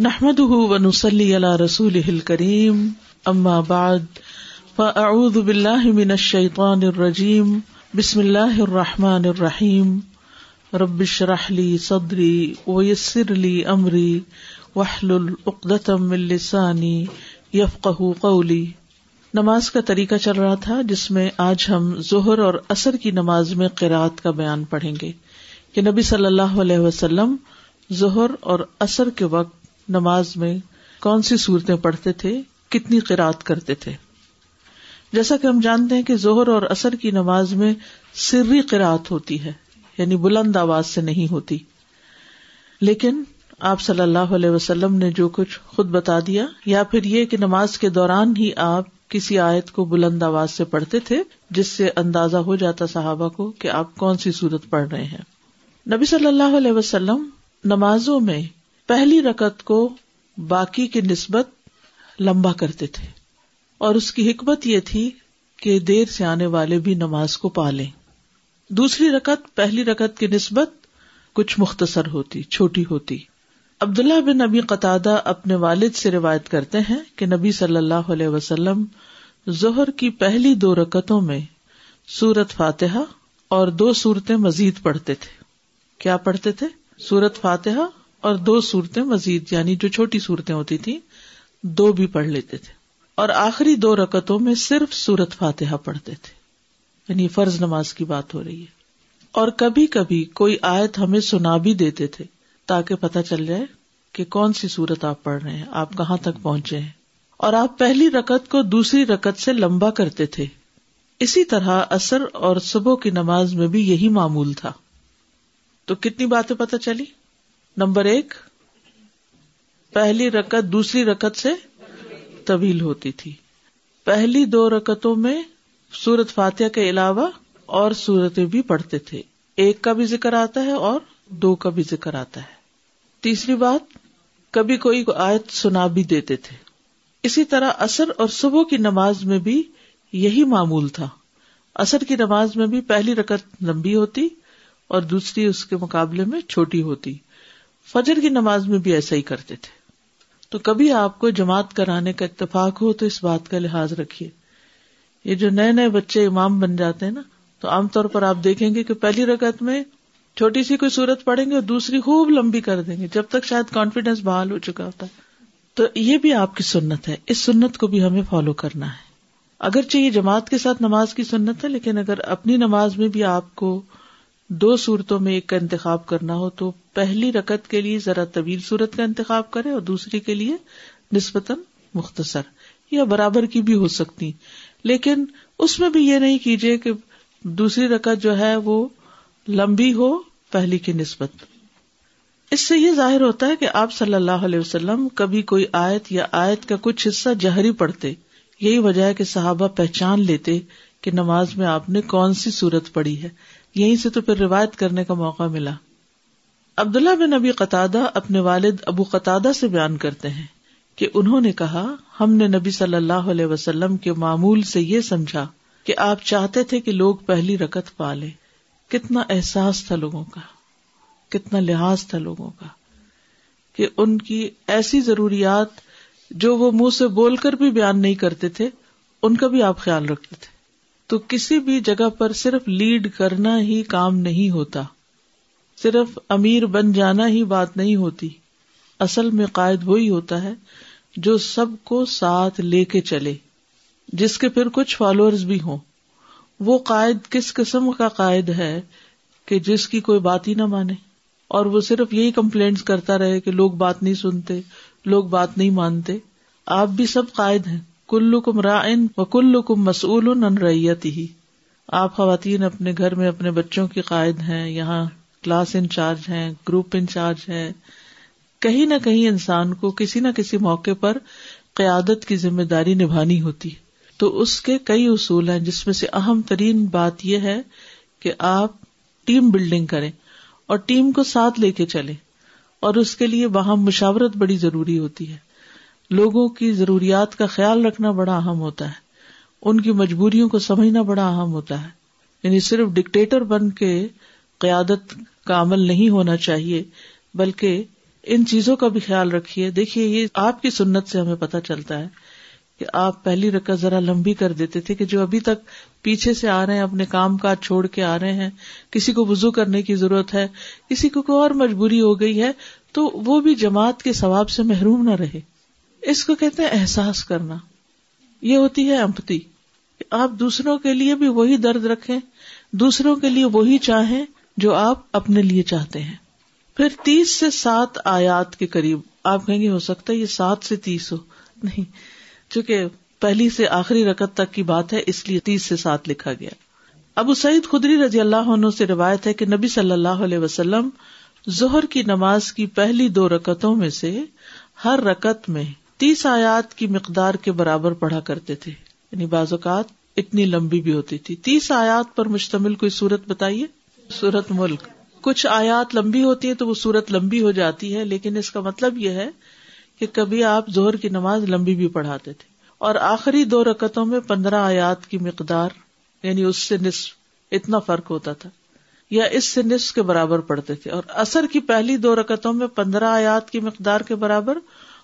نحمد ونسلی علی رسول کریم اما بعد فاعوذ باللہ من الشیطان الرجیم بسم اللہ الرحمٰن الرحیم ربش رحلی صدری ویسر لی امری وحل العقدم السانی یفق قولی نماز کا طریقہ چل رہا تھا، جس میں آج ہم ظہر اور اثر کی نماز میں قرآت کا بیان پڑھیں گے کہ نبی صلی اللہ علیہ وسلم ظہر اور اثر کے وقت نماز میں کون سی صورتیں پڑھتے تھے، کتنی قرآد کرتے تھے۔ جیسا کہ ہم جانتے ہیں کہ زہر اور اثر کی نماز میں سری قرآت ہوتی ہے یعنی بلند آواز سے نہیں ہوتی۔ لیکن آپ صلی اللہ علیہ وسلم نے جو کچھ خود بتا دیا، یا پھر یہ کہ نماز کے دوران ہی آپ کسی آیت کو بلند آواز سے پڑھتے تھے، جس سے اندازہ ہو جاتا صحابہ کو کہ آپ کون سی صورت پڑھ رہے ہیں۔ نبی صلی اللہ علیہ وسلم نمازوں میں پہلی رکت کو باقی کی نسبت لمبا کرتے تھے اور اس کی حکمت یہ تھی کہ دیر سے آنے والے بھی نماز کو پالے دوسری رکت پہلی رکت کی نسبت کچھ مختصر ہوتی، چھوٹی ہوتی۔ عبداللہ بن نبی قطع اپنے والد سے روایت کرتے ہیں کہ نبی صلی اللہ علیہ وسلم ظہر کی پہلی دو رکتوں میں سورت فاتحہ اور دو صورتیں مزید پڑھتے تھے۔ کیا پڑھتے تھے؟ سورت فاتحہ اور دو صورتیں مزید یعنی جو چھوٹی صورتیں ہوتی تھی دو بھی پڑھ لیتے تھے۔ اور آخری دو رکتوں میں صرف سورت فاتحہ پڑھتے تھے۔ یعنی فرض نماز کی بات ہو رہی ہے۔ اور کبھی کبھی کوئی آیت ہمیں سنا بھی دیتے تھے تاکہ پتہ چل جائے کہ کون سی صورت آپ پڑھ رہے ہیں، آپ کہاں تک پہنچے ہیں۔ اور آپ پہلی رکت کو دوسری رکت سے لمبا کرتے تھے۔ اسی طرح اثر اور صبح کی نماز میں بھی یہی معمول تھا۔ تو کتنی باتیں پتہ چلی؟ نمبر ایک، پہلی رکت دوسری رکت سے طویل ہوتی تھی۔ پہلی دو رکتوں میں سورت فاتحہ کے علاوہ اور سورتیں بھی پڑھتے تھے۔ ایک کا بھی ذکر آتا ہے اور دو کا بھی ذکر آتا ہے۔ تیسری بات، کبھی کوئی آیت سنا بھی دیتے تھے۔ اسی طرح اثر اور صبح کی نماز میں بھی یہی معمول تھا۔ اثر کی نماز میں بھی پہلی رکت لمبی ہوتی اور دوسری اس کے مقابلے میں چھوٹی ہوتی۔ فجر کی نماز میں بھی ایسا ہی کرتے تھے۔ تو کبھی آپ کو جماعت کرانے کا اتفاق ہو تو اس بات کا لحاظ رکھیے۔ یہ جو نئے نئے بچے امام بن جاتے ہیں نا، تو عام طور پر آپ دیکھیں گے کہ پہلی رگت میں چھوٹی سی کوئی صورت پڑیں گے اور دوسری خوب لمبی کر دیں گے، جب تک شاید کانفیڈینس بحال ہو چکا ہوتا۔ ہے تو یہ بھی آپ کی سنت ہے۔ اس سنت کو بھی ہمیں فالو کرنا ہے۔ اگرچہ یہ جماعت کے ساتھ نماز کی سنت ہے، لیکن اگر اپنی نماز میں بھی آپ کو دو صورتوں میں ایک کا انتخاب کرنا ہو تو پہلی رکت کے لیے ذرا طویل صورت کا انتخاب کرے اور دوسری کے لیے نسبتاً مختصر یا برابر کی بھی ہو سکتی۔ لیکن اس میں بھی یہ نہیں کیجیے کہ دوسری رکت جو ہے وہ لمبی ہو، پہلی کی نسبت۔ اس سے یہ ظاہر ہوتا ہے کہ آپ صلی اللہ علیہ وسلم کبھی کوئی آیت یا آیت کا کچھ حصہ جہری پڑھتے۔ یہی وجہ ہے کہ صحابہ پہچان لیتے کہ نماز میں آپ نے کون سی صورت پڑھی ہے۔ یہیں سے تو پھر روایت کرنے کا موقع ملا۔ عبداللہ بن ابی قطع اپنے والد ابو قطع سے بیان کرتے ہیں کہ انہوں نے کہا، ہم نے نبی صلی اللہ علیہ وسلم کے معمول سے یہ سمجھا کہ آپ چاہتے تھے کہ لوگ پہلی رکت پالے کتنا احساس تھا لوگوں کا، کتنا لحاظ تھا لوگوں کا کہ ان کی ایسی ضروریات جو وہ منہ سے بول کر بھی بیان نہیں کرتے تھے، ان کا بھی آپ خیال رکھتے تھے۔ تو کسی بھی جگہ پر صرف لیڈ کرنا ہی کام نہیں ہوتا۔ صرف امیر بن جانا ہی بات نہیں ہوتی۔ اصل میں قائد وہی ہوتا ہے جو سب کو ساتھ لے کے چلے۔ جس کے پھر کچھ فالوئر بھی ہوں۔ وہ قائد کس قسم کا قائد ہے کہ جس کی کوئی بات ہی نہ مانے۔ اور وہ صرف یہی کمپلینٹ کرتا رہے کہ لوگ بات نہیں سنتے، لوگ بات نہیں مانتے۔ آپ بھی سب قائد ہیں۔ کلو کم رائن و کلو کم مسول ریت ہی آپ خواتین اپنے گھر میں اپنے بچوں کی قائد ہیں، یہاں کلاس انچارج ہیں، گروپ انچارج ہیں۔ کہیں نہ کہیں انسان کو کسی نہ کسی موقع پر قیادت کی ذمہ داری نبھانی ہوتی۔ ہے تو اس کے کئی اصول ہیں، جس میں سے اہم ترین بات یہ ہے کہ آپ ٹیم بلڈنگ کریں اور ٹیم کو ساتھ لے کے چلیں۔ اور اس کے لیے وہاں مشاورت بڑی ضروری ہوتی ہے۔ لوگوں کی ضروریات کا خیال رکھنا بڑا اہم ہوتا ہے۔ ان کی مجبوریوں کو سمجھنا بڑا اہم ہوتا ہے۔ یعنی صرف ڈکٹیٹر بن کے قیادت کا عمل نہیں ہونا چاہیے، بلکہ ان چیزوں کا بھی خیال رکھیے۔ دیکھیے، یہ آپ کی سنت سے ہمیں پتہ چلتا ہے کہ آپ پہلی رکعت ذرا لمبی کر دیتے تھے کہ جو ابھی تک پیچھے سے آ رہے ہیں، اپنے کام کاج چھوڑ کے آ رہے ہیں، کسی کو وزو کرنے کی ضرورت ہے، کسی کو کوئی اور مجبوری ہو گئی ہے، تو وہ بھی جماعت کے ثواب سے محروم نہ رہے۔ اس کو کہتے ہیں احساس کرنا۔ یہ ہوتی ہے امپتی آپ دوسروں کے لیے بھی وہی درد رکھیں، دوسروں کے لیے وہی چاہیں جو آپ اپنے لیے چاہتے ہیں۔ پھر تیس سے سات آیات کے قریب، آپ کہیں گے ہو سکتا ہے یہ سات سے تیس ہو۔ نہیں، چونکہ پہلی سے آخری رکت تک کی بات ہے، اس لیے تیس سے سات لکھا گیا۔ ابو سعید خدری رضی اللہ عنہ سے روایت ہے کہ نبی صلی اللہ علیہ وسلم ظہر کی نماز کی پہلی دو رکتوں میں سے ہر رکت میں تیس آیات کی مقدار کے برابر پڑھا کرتے تھے۔ یعنی بعض اوقات اتنی لمبی بھی ہوتی تھی۔ تیس آیات پر مشتمل کوئی صورت بتائیے؟ سورت ملک۔ کچھ آیات لمبی ہوتی ہیں تو وہ صورت لمبی ہو جاتی ہے، لیکن اس کا مطلب یہ ہے کہ کبھی آپ زہر کی نماز لمبی بھی پڑھاتے تھے۔ اور آخری دو رکتوں میں پندرہ آیات کی مقدار یعنی اس سے نصف، اتنا فرق ہوتا تھا۔ یا اس سے نصف کے برابر پڑھتے تھے۔ اور اثر کی پہلی دو رکتوں میں پندرہ آیات کی مقدار کے برابر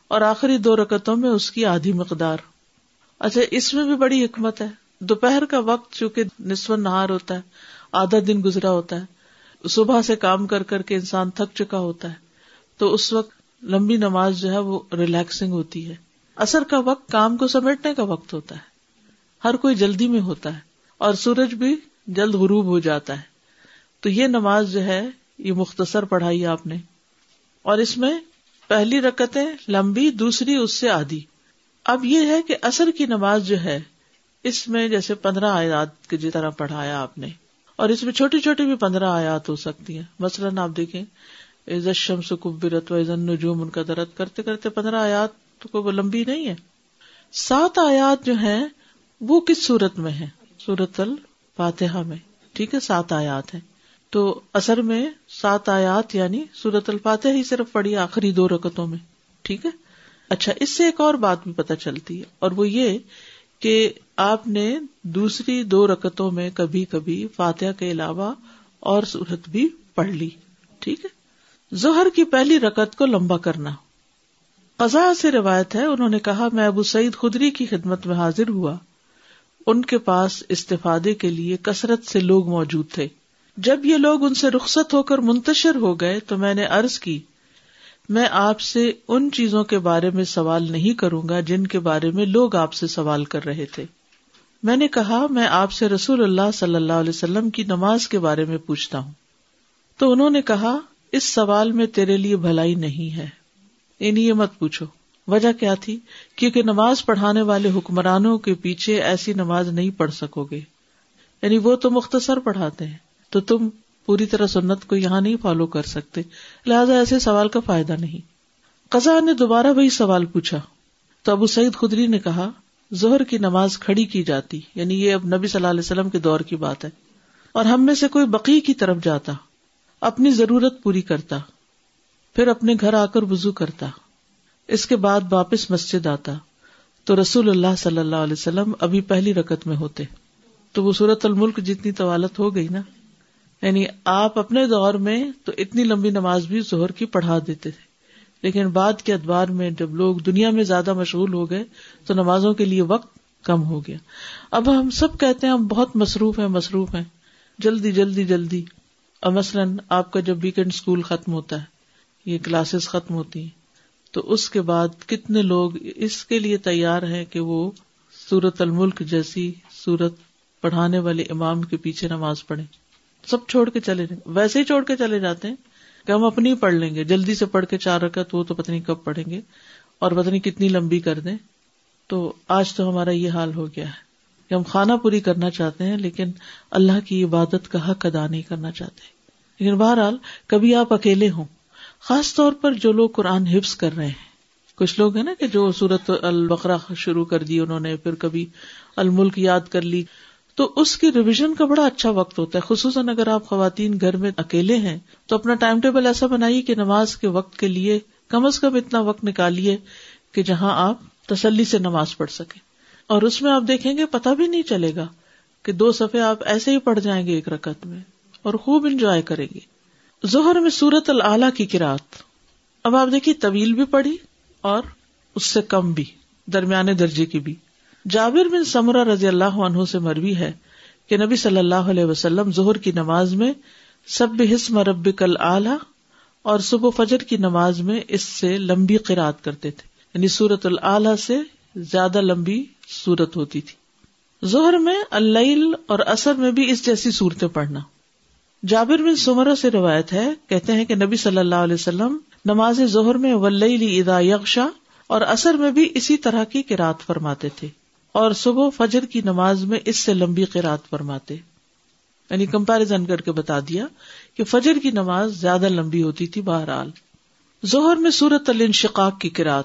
اور آخری دو رکتوں میں اس کی آدھی مقدار۔ اچھا اس میں بھی بڑی حکمت ہے۔ دوپہر کا وقت چونکہ نصف نہار ہوتا ہے، آدھا دن گزرا ہوتا ہے۔ صبح سے کام کر کر کے انسان تھک چکا ہوتا ہے۔ تو اس وقت لمبی نماز جو ہے وہ ریلیکسنگ ہوتی ہے۔ اثر کا وقت کام کو سمیٹنے کا وقت ہوتا ہے۔ ہر کوئی جلدی میں ہوتا ہے۔ اور سورج بھی جلد غروب ہو جاتا ہے۔ تو یہ نماز جو ہے، یہ مختصر پڑھائی آپ نے۔ اور اس میں پہلی رکتیں، لمبی، دوسری اس سے آدھی۔ اب یہ ہے کہ اثر کی نماز جو ہے، اس میں جیسے پندرہ آیات کی جی طرح پڑھایا آپ نے۔ اور اس میں چھوٹی چھوٹی بھی پندرہ آیات ہو سکتی ہیں۔ مثلاً آپ دیکھیں عزت شمس کبرت و عزن نجوم ان کا درد کرتے کرتے پندرہ آیات تو کوئی لمبی نہیں ہے۔ سات آیات جو ہیں، وہ کس صورت میں ہے سورت الفاتحہ میں۔ ٹھیک ہے، سات آیات ہیں۔ تو اثر میں سات آیات یعنی سورت الفاتح ہی صرف پڑی آخری دو رکتوں میں، ٹھیک ہے؟ اچھا اس سے ایک اور بات بھی پتہ چلتی ہے، اور وہ یہ کہ آپ نے دوسری دو رکتوں میں کبھی کبھی فاتحہ کے علاوہ اور سورت بھی پڑھ لی، ٹھیک ہے؟ ظہر کی پہلی رکت کو لمبا کرنا۔ قزا سے روایت ہے، انہوں نے کہا، میں ابو سعید خدری کی خدمت میں حاضر ہوا، ان کے پاس استفادے کے لیے کثرت سے لوگ موجود تھے۔ جب یہ لوگ ان سے رخصت ہو کر منتشر ہو گئے تو میں نے ارض کی، میں آپ سے ان چیزوں کے بارے میں سوال نہیں کروں گا جن کے بارے میں لوگ آپ سے سوال کر رہے تھے۔ میں نے کہا، میں آپ سے رسول اللہ صلی اللہ علیہ وسلم کی نماز کے بارے میں پوچھتا ہوں۔ تو انہوں نے کہا، اس سوال میں تیرے لیے بھلائی نہیں ہے۔ یعنی یہ مت پوچھو۔ وجہ کیا تھی؟ کیونکہ نماز پڑھانے والے حکمرانوں کے پیچھے ایسی نماز نہیں پڑھ سکو گے۔ یعنی وہ تو مختصر پڑھاتے ہیں۔ تو تم پوری طرح سنت کو یہاں نہیں فالو کر سکتے۔ لہٰذا ایسے سوال کا فائدہ نہیں۔ قزا نے دوبارہ وہی سوال پوچھا۔ تو ابو سعید خدری نے کہا زہر کی نماز کھڑی کی جاتی یعنی یہ اب نبی صلی اللہ علیہ وسلم کے دور کی بات ہے۔ اور ہم میں سے کوئی بقی کی طرف جاتا، اپنی ضرورت پوری کرتا، پھر اپنے گھر آ کر وزو کرتا۔ اس کے بعد واپس مسجد آتا۔ تو رسول اللہ صلی اللہ علیہ وسلم ابھی پہلی رکت میں ہوتے۔ تو وہ صورت الملک جتنی طوالت ہو گئی نا یعنی آپ اپنے دور میں تو اتنی لمبی نماز بھی زہر کی پڑھا دیتے تھے۔ لیکن بعد کے ادوار میں جب لوگ دنیا میں زیادہ مشغول ہو گئے تو نمازوں کے لیے وقت کم ہو گیا۔ اب ہم سب کہتے ہیں ہم بہت مصروف ہیں مصروف ہیں۔ جلدی جلدی جلدی۔ اور مثلاً آپ کا جب ویکینڈ اسکول ختم ہوتا ہے، یہ کلاسز ختم ہوتی ہیں، تو اس کے بعد کتنے لوگ اس کے لیے تیار ہیں کہ وہ سورت الملک جیسی سورت پڑھانے والے امام کے پیچھے نماز پڑھے سب چھوڑ کے چلے جائیں ویسے ہی چھوڑ کے چلے جاتے ہیں کہ ہم اپنی پڑھ لیں گے۔ جلدی سے پڑھ کے چار رکعت وہ تو پتہ نہیں کب پڑھیں گے اور پتہ نہیں کتنی لمبی کر دیں۔ تو آج تو ہمارا یہ حال ہو گیا ہے کہ ہم کھانا پوری کرنا چاہتے ہیں لیکن اللہ کی عبادت کا حق ادا نہیں کرنا چاہتے۔ لیکن بہرحال کبھی آپ اکیلے ہوں، خاص طور پر جو لوگ قرآن حفظ کر رہے ہیں۔ کچھ لوگ ہیں نا کہ جو سورت البقرا شروع کر دی انہوں نے، پھر کبھی الملک یاد کر لی۔ تو اس کی ریویژن کا بڑا اچھا وقت ہوتا ہے۔ خصوصاً اگر آپ خواتین گھر میں اکیلے ہیں، تو اپنا ٹائم ٹیبل ایسا بنائیے کہ نماز کے وقت کے لیے کم از کم اتنا وقت نکالیے کہ جہاں آپ تسلی سے نماز پڑھ سکیں۔ اور اس میں آپ دیکھیں گے پتا بھی نہیں چلے گا کہ دو صفحے آپ ایسے ہی پڑھ جائیں گے ایک رکت میں اور خوب انجوائے کریں گے۔ ظہر میں سورت العلیٰ کی کراط اب آپ دیکھیے، طویل بھی پڑھی اور اس سے کم بھی، درمیانے درجے کی بھی۔ جابر بن سمرہ رضی اللہ عنہ سے مروی ہے کہ نبی صلی اللہ علیہ وسلم ظہر کی نماز میں سب حسم رب کل اعلی اور صبح فجر کی نماز میں اس سے لمبی قرآد کرتے تھے۔ یعنی سورت العلی سے زیادہ لمبی سورت ہوتی تھی۔ ظہر میں اللیل اور اثر میں بھی اس جیسی صورتیں پڑھنا۔ جابر بن سمرہ سے روایت ہے، کہتے ہیں کہ نبی صلی اللہ علیہ وسلم نماز ظہر میں ولیلی ادا یکشا اور اثر میں بھی اسی طرح کی قرآد فرماتے تھے۔ اور صبح فجر کی نماز میں اس سے لمبی قرآد فرماتے۔ یعنی کمپیرزن کر کے بتا دیا کہ فجر کی نماز زیادہ لمبی ہوتی تھی بہرحال۔ ظہر میں سورت الانشقاق کی قرآد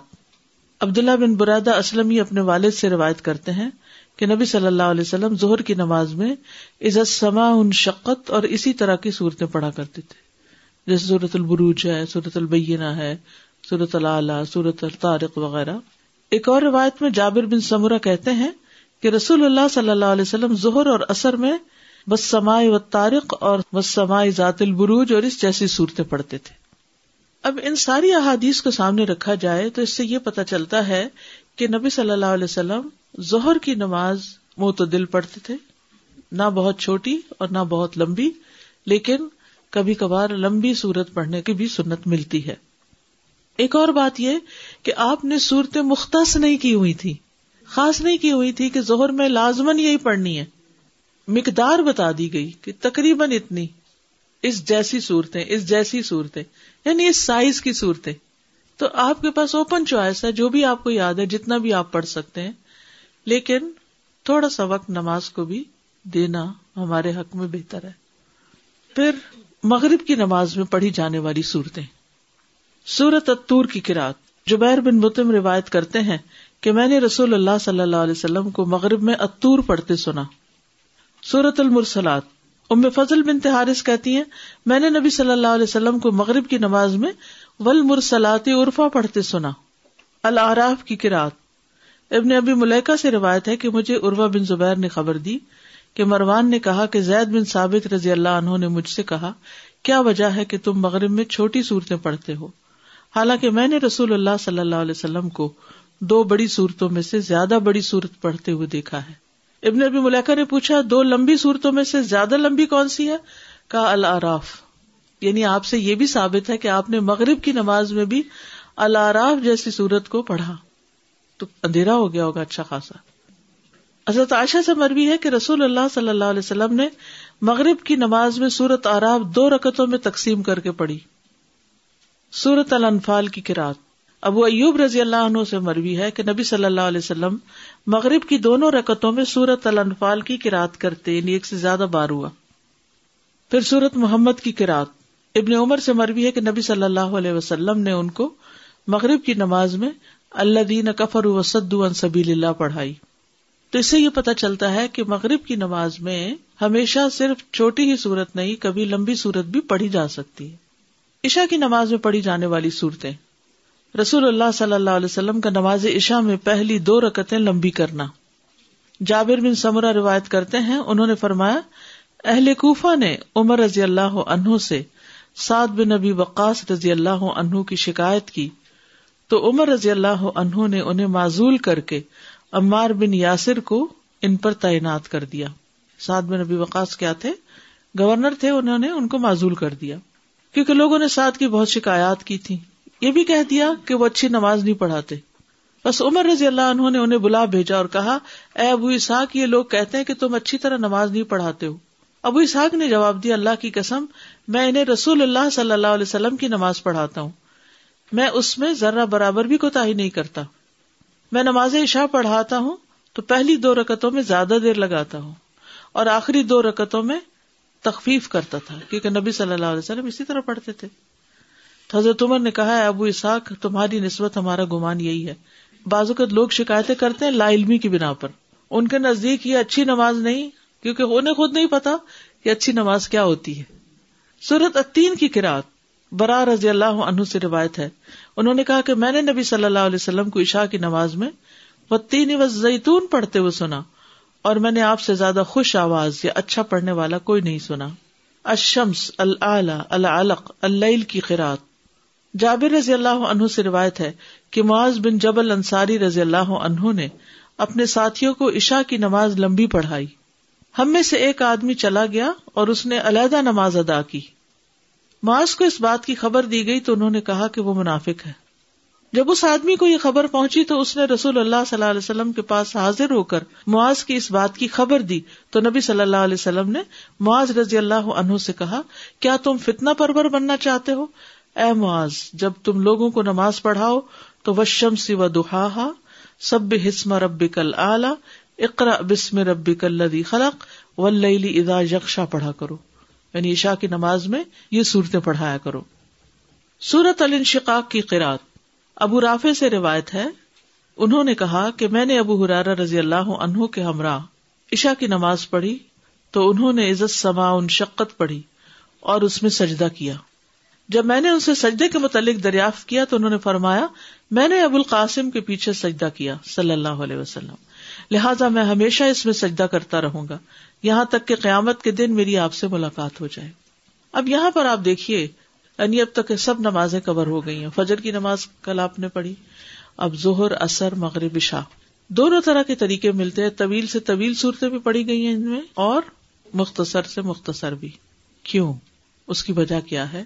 عبداللہ بن برادہ اسلم اپنے والد سے روایت کرتے ہیں کہ نبی صلی اللہ علیہ وسلم ظہر کی نماز میں عزت سما ان شقت اور اسی طرح کی صورتیں پڑھا کرتے تھے۔ جیسے صورت البروج ہے صورت البینہ ہے صورت العلیٰ صورت الطارق وغیرہ۔ ایک اور روایت میں جابر بن سمورہ کہتے ہیں کہ رسول اللہ صلی اللہ علیہ وسلم ظہر اور اثر میں بس سمائے و تارق اور بس سمائے ذات البروج اور اس جیسی صورتیں پڑھتے تھے۔ اب ان ساری احادیث کو سامنے رکھا جائے تو اس سے یہ پتا چلتا ہے کہ نبی صلی اللہ علیہ وسلم ظہر کی نماز معتدل پڑھتے تھے، نہ بہت چھوٹی اور نہ بہت لمبی، لیکن کبھی کبھار لمبی صورت پڑھنے کی بھی سنت ملتی ہے۔ ایک اور بات یہ کہ آپ نے صورتیں مختص نہیں کی ہوئی تھی، خاص نہیں کی ہوئی تھی کہ ظہر میں لازمن یہی پڑھنی ہے۔ مقدار بتا دی گئی کہ تقریباً اتنی۔ اس جیسی صورتیں، اس جیسی صورتیں یعنی اس سائز کی صورتیں۔ تو آپ کے پاس اوپن چوائس ہے، جو بھی آپ کو یاد ہے، جتنا بھی آپ پڑھ سکتے ہیں۔ لیکن تھوڑا سا وقت نماز کو بھی دینا ہمارے حق میں بہتر ہے۔ پھر مغرب کی نماز میں پڑھی جانے والی صورتیں۔ سورت اتور کی کراط جبیر بن متم روایت کرتے ہیں کہ میں نے رسول اللہ صلی اللہ علیہ وسلم کو مغرب میں اتور پڑھتے سنا۔ سورت المرسلات، ام فضل بن تہارس کہتی ہیں، میں نے نبی صلی اللہ علیہ وسلم کو مغرب کی نماز میں ول مرسلاتی عرفا پڑھتے سنا۔ العراف کی کراط ابن ابی ملیکا سے روایت ہے کہ مجھے عروا بن زبیر نے خبر دی کہ مروان نے کہا کہ زید بن ثابت رضی اللہ عنہ نے مجھ سے کہا، کیا وجہ ہے کہ تم مغرب میں چھوٹی صورتیں پڑھتے ہو؟ حالانکہ میں نے رسول اللہ صلی اللہ علیہ وسلم کو دو بڑی صورتوں میں سے زیادہ بڑی صورت پڑھتے ہوئے دیکھا ہے۔ ابن ابی ملیکا نے پوچھا، دو لمبی صورتوں میں سے زیادہ لمبی کون سی ہے؟ کا العراف۔ یعنی آپ سے یہ بھی ثابت ہے کہ آپ نے مغرب کی نماز میں بھی العراف جیسی صورت کو پڑھا۔ تو اندھیرا ہو گیا ہوگا اچھا خاصا۔ حضرت عائشہ سے مروی ہے کہ رسول اللہ صلی اللہ علیہ وسلم نے مغرب کی نماز میں سورت آراف دو رکتوں میں تقسیم کر کے پڑھی۔ سورت الانفال کی کراط ابو ایوب رضی اللہ عنہ سے مروی ہے کہ نبی صلی اللہ علیہ وسلم مغرب کی دونوں رکتوں میں سورت الانفال کی کراط کرتے یعنی ایک سے زیادہ بار ہوا۔ پھر سورت محمد کی کراط ابن عمر سے مروی ہے کہ نبی صلی اللہ علیہ وسلم نے ان کو مغرب کی نماز میں اللہ دین کفر وسد سبیل اللہ پڑھائی۔ تو اس سے یہ پتا چلتا ہے کہ مغرب کی نماز میں ہمیشہ صرف چھوٹی ہی صورت نہیں، کبھی لمبی صورت بھی پڑھی جا سکتی ہے۔ عشا کی نماز میں پڑھی جانے والی صورتیں۔ رسول اللہ صلی اللہ علیہ وسلم کا نماز عشا میں پہلی دو رکتیں لمبی کرنا۔ جابر بن سمرہ روایت کرتے ہیں، انہوں نے فرمایا، اہل کوفہ نے عمر رضی اللہ عنہ سے سعد بن نبی وقاص رضی اللہ عنہ کی شکایت کی۔ تو عمر رضی اللہ عنہ نے انہیں معذول کر کے عمار بن یاسر کو ان پر تعینات کر دیا۔ سعد بن نبی وقاص کیا تھے؟ گورنر تھے، انہوں نے ان کو معذول کر دیا۔ کیونکہ لوگوں نے سعد کی بہت شکایات کی تھی۔ یہ بھی کہہ دیا کہ وہ اچھی نماز نہیں پڑھاتے۔ بس عمر رضی اللہ عنہ نے انہیں بلا بھیجا اور کہا، اے ابو اسحاق، یہ لوگ کہتے ہیں کہ تم اچھی طرح نماز نہیں پڑھاتے ہو۔ ابو اسحاق نے جواب دیا، اللہ کی قسم، میں انہیں رسول اللہ صلی اللہ علیہ وسلم کی نماز پڑھاتا ہوں۔ میں اس میں ذرا برابر بھی کوتا ہی نہیں کرتا۔ میں نماز عشاء پڑھاتا ہوں تو پہلی دو رکتوں میں زیادہ دیر لگاتا ہوں اور آخری دو رکتوں میں تخفیف کرتا تھا، کیونکہ نبی صلی اللہ علیہ وسلم اسی طرح پڑھتے تھے۔ حضرت عمر نے کہا ہے ابو اساق تمہاری نسبت ہمارا گمان یہی ہے۔ بعض اوقات لوگ شکایتیں کرتے ہیں لا علمی کی بنا پر۔ ان کے نزدیک یہ اچھی نماز نہیں، کیونکہ انہیں خود نہیں پتا کہ اچھی نماز کیا ہوتی ہے۔ سورت اتین کی کراط برا رضی اللہ عنہ سے روایت ہے۔ انہوں نے کہا کہ میں نے نبی صلی اللہ علیہ وسلم کو عشاء کی نماز میں و زیتون پڑھتے ہوئے سنا۔ اور میں نے آپ سے زیادہ خوش آواز یا اچھا پڑھنے والا کوئی نہیں سنا۔ اشمس العلی العلق، اللیل کی خیرات جابر رضی اللہ عنہ سے روایت ہے کہ معاذ بن جبل انصاری رضی اللہ عنہ نے اپنے ساتھیوں کو عشاء کی نماز لمبی پڑھائی۔ ہم میں سے ایک آدمی چلا گیا اور اس نے علیحدہ نماز ادا کی۔ معاذ کو اس بات کی خبر دی گئی تو انہوں نے کہا کہ وہ منافق ہے۔ جب اس آدمی کو یہ خبر پہنچی تو اس نے رسول اللہ صلی اللہ علیہ وسلم کے پاس حاضر ہو کر معاذ کی اس بات کی خبر دی۔ تو نبی صلی اللہ علیہ وسلم نے معاذ رضی اللہ عنہ سے کہا، کیا تم فتنا پرور بننا چاہتے ہو؟ اے معاذ، جب تم لوگوں کو نماز پڑھاؤ، تو وشم سی و دہا سب حسم رب کل اعلی اقرا بسم ربی کل خلق و ادا یکشا پڑھا کرو۔ یعنی عشاء کی نماز میں یہ صورتیں پڑھایا کرو۔ سورت الشقاق کی قرآد ابو رافع سے روایت ہے، انہوں نے کہا کہ میں نے ابو حرارا رضی اللہ عنہ کے ہمراہ عشا کی نماز پڑھی تو انہوں نے عزت سما ان شقت پڑھی اور اس میں سجدہ کیا۔ جب میں نے ان سے سجدے کے متعلق دریافت کیا تو انہوں نے فرمایا، میں نے ابو القاسم کے پیچھے سجدہ کیا صلی اللہ علیہ وسلم۔ لہٰذا میں ہمیشہ اس میں سجدہ کرتا رہوں گا۔ یہاں تک کہ قیامت کے دن میری آپ سے ملاقات ہو جائے۔ اب یہاں پر آپ دیکھیے یعنی اب تک سب نمازیں کور ہو گئی ہیں۔ فجر کی نماز کل آپ نے پڑھی، اب ظہر اثر مغرب شاہ دونوں طرح کے طریقے ملتے ہیں، طویل سے طویل صورتیں بھی پڑھی گئی ہیں ان میں اور مختصر سے مختصر بھی۔ کیوں؟ اس کی وجہ کیا ہے؟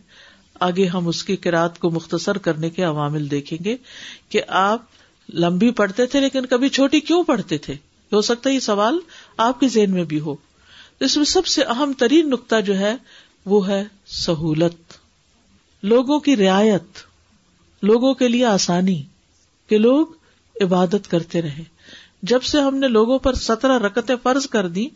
آگے ہم اس کی کراط کو مختصر کرنے کے عوامل دیکھیں گے کہ آپ لمبی پڑھتے تھے لیکن کبھی چھوٹی کیوں پڑھتے تھے؟ ہو سکتا ہے یہ سوال آپ کے ذہن میں بھی ہو۔ اس میں سب سے اہم ترین نقطہ جو ہے وہ ہے سہولت۔ لوگوں کی رعایت، لوگوں کے لیے آسانی کہ لوگ عبادت کرتے رہے۔ جب سے ہم نے لوگوں پر سترہ رکتیں فرض کر دی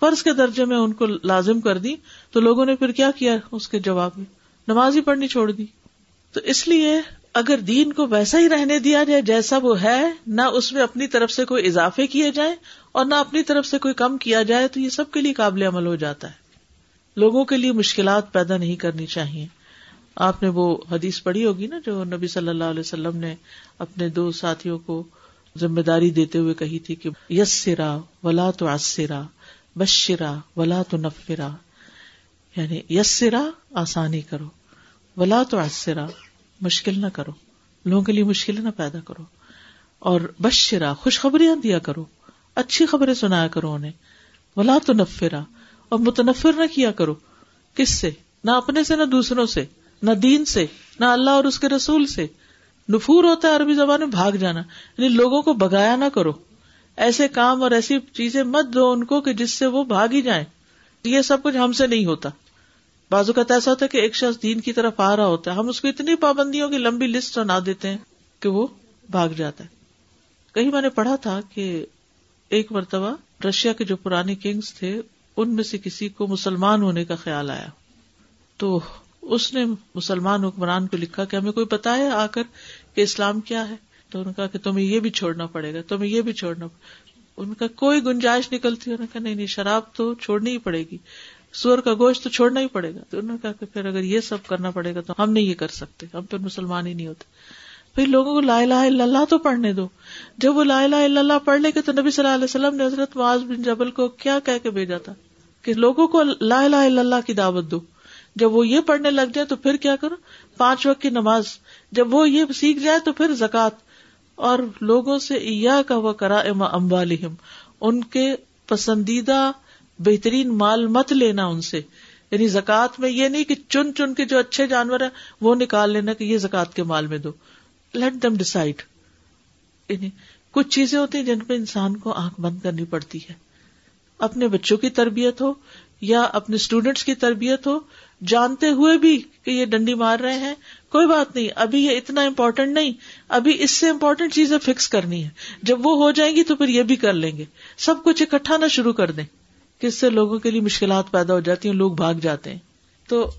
فرض کے درجے میں ان کو لازم کر دی تو لوگوں نے پھر کیا کیا اس کے جواب میں؟ نماز ہی پڑھنی چھوڑ دی۔ تو اس لیے اگر دین کو ویسا ہی رہنے دیا جائے جیسا وہ ہے، نہ اس میں اپنی طرف سے کوئی اضافے کیے جائیں اور نہ اپنی طرف سے کوئی کم کیا جائے، تو یہ سب کے لیے قابل عمل ہو جاتا ہے۔ لوگوں کے لیے مشکلات پیدا نہیں کرنی چاہیے۔ آپ نے وہ حدیث پڑھی ہوگی نا جو نبی صلی اللہ علیہ وسلم نے اپنے دو ساتھیوں کو ذمہ داری دیتے ہوئے کہی تھی کہ یس سرا ولا تو آسرا بشرا ولا تو نفرا یعنی یس سرا آسانی کرو، ولا تو آسرا مشکل نہ کرو، لوگوں کے لیے مشکل نہ پیدا کرو۔ اور بشرا خوشخبریاں دیا کرو، اچھی خبریں سنایا کرو انہیں۔ ولا تو نفرا اور متنفر نہ کیا کرو۔ کس سے؟ نہ اپنے سے، نہ دوسروں سے۔ نہ دین سے، نہ اللہ اور اس کے رسول سے۔ نفور ہوتا ہے عربی زبان میں، بھاگ جانا۔ یعنی لوگوں کو بگایا نہ کرو۔ ایسے کام اور ایسی چیزیں مت دو ان کو کہ جس سے وہ بھاگ ہی جائیں۔ یہ سب کچھ ہم سے نہیں ہوتا۔ بازو کا ایسا ہوتا ہے کہ ایک شخص دین کی طرف آ رہا ہوتا ہے۔ ہم اس کو اتنی پابندیوں کی لمبی لسٹ بنا دیتے ہیں کہ وہ بھاگ جاتا ہے۔ کہیں میں نے پڑھا تھا کہ ایک مرتبہ رشیا کے جو پرانے کنگس تھے، ان میں سے کسی کو مسلمان ہونے کا خیال آیا۔ تو اس نے مسلمان حکمران کو لکھا کہ ہمیں کوئی پتا ہے آ کر کہ اسلام کیا ہے؟ تو انہوں نے کہا کہ تمہیں یہ بھی چھوڑنا پڑے گا، تمہیں یہ بھی چھوڑنا ان کا کوئی گنجائش نکلتی، انہوں نے کہا نہیں نہیں، شراب تو چھوڑنی ہی پڑے گی، سور کا گوشت تو چھوڑنا ہی پڑے گا۔ تو انہوں نے کہا کہ پھر اگر یہ سب کرنا پڑے گا تو ہم نہیں یہ کر سکتے، ہم پھر مسلمان ہی نہیں ہوتے۔ پھر لوگوں کو لا الہ الا اللہ تو پڑھنے دو۔ جب وہ لا الہ الا اللہ پڑھ لے گے تو نبی صلی اللہ علیہ وسلم نے حضرت معاذ بن جبل کو کیا کہہ کے بھیجا تھا؟ کہ لوگوں کو لا الہ الا اللہ کی دعوت دو۔ جب وہ یہ پڑھنے لگ جائے تو پھر کیا کرو؟ پانچ وقت کی نماز۔ جب وہ یہ سیکھ جائے تو پھر زکات اور لوگوں سے کا وہ کرا اما ان کے پسندیدہ بہترین مال مت لینا ان سے۔ یعنی زکات میں یہ نہیں کہ چن چن کے جو اچھے جانور ہیں، وہ نکال لینا کہ یہ زکات کے مال میں دو۔ لیٹ دم ڈسائڈ یعنی کچھ چیزیں ہوتی ہیں جن پہ انسان کو آنکھ بند کرنی پڑتی ہے۔ اپنے بچوں کی تربیت ہو یا اپنے اسٹوڈینٹس کی تربیت ہو جانتے ہوئے بھی کہ یہ ڈنڈی مار رہے ہیں، کوئی بات نہیں، ابھی یہ اتنا امپورٹینٹ نہیں، ابھی اس سے امپورٹینٹ چیزیں فکس کرنی ہے جب وہ ہو جائیں گی تو پھر یہ بھی کر لیں گے۔ سب کچھ اکٹھا نہ شروع کر دیں، کہ اس سے لوگوں کے لیے مشکلات پیدا ہو جاتی ہیں، لوگ بھاگ جاتے ہیں۔ تو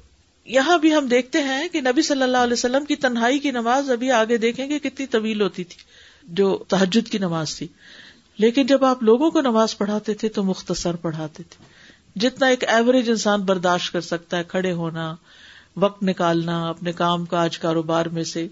یہاں بھی ہم دیکھتے ہیں کہ نبی صلی اللہ علیہ وسلم کی تنہائی کی نماز ابھی آگے دیکھیں گے کتنی طویل ہوتی تھی، جو تحجد کی نماز تھی۔ لیکن جب آپ لوگوں کو نماز پڑھاتے تھے تو مختصر پڑھاتے تھے۔ جتنا ایک ایوریج انسان برداشت کر سکتا ہے کھڑے ہونا، وقت نکالنا، اپنے کام کاج کاروبار میں سے۔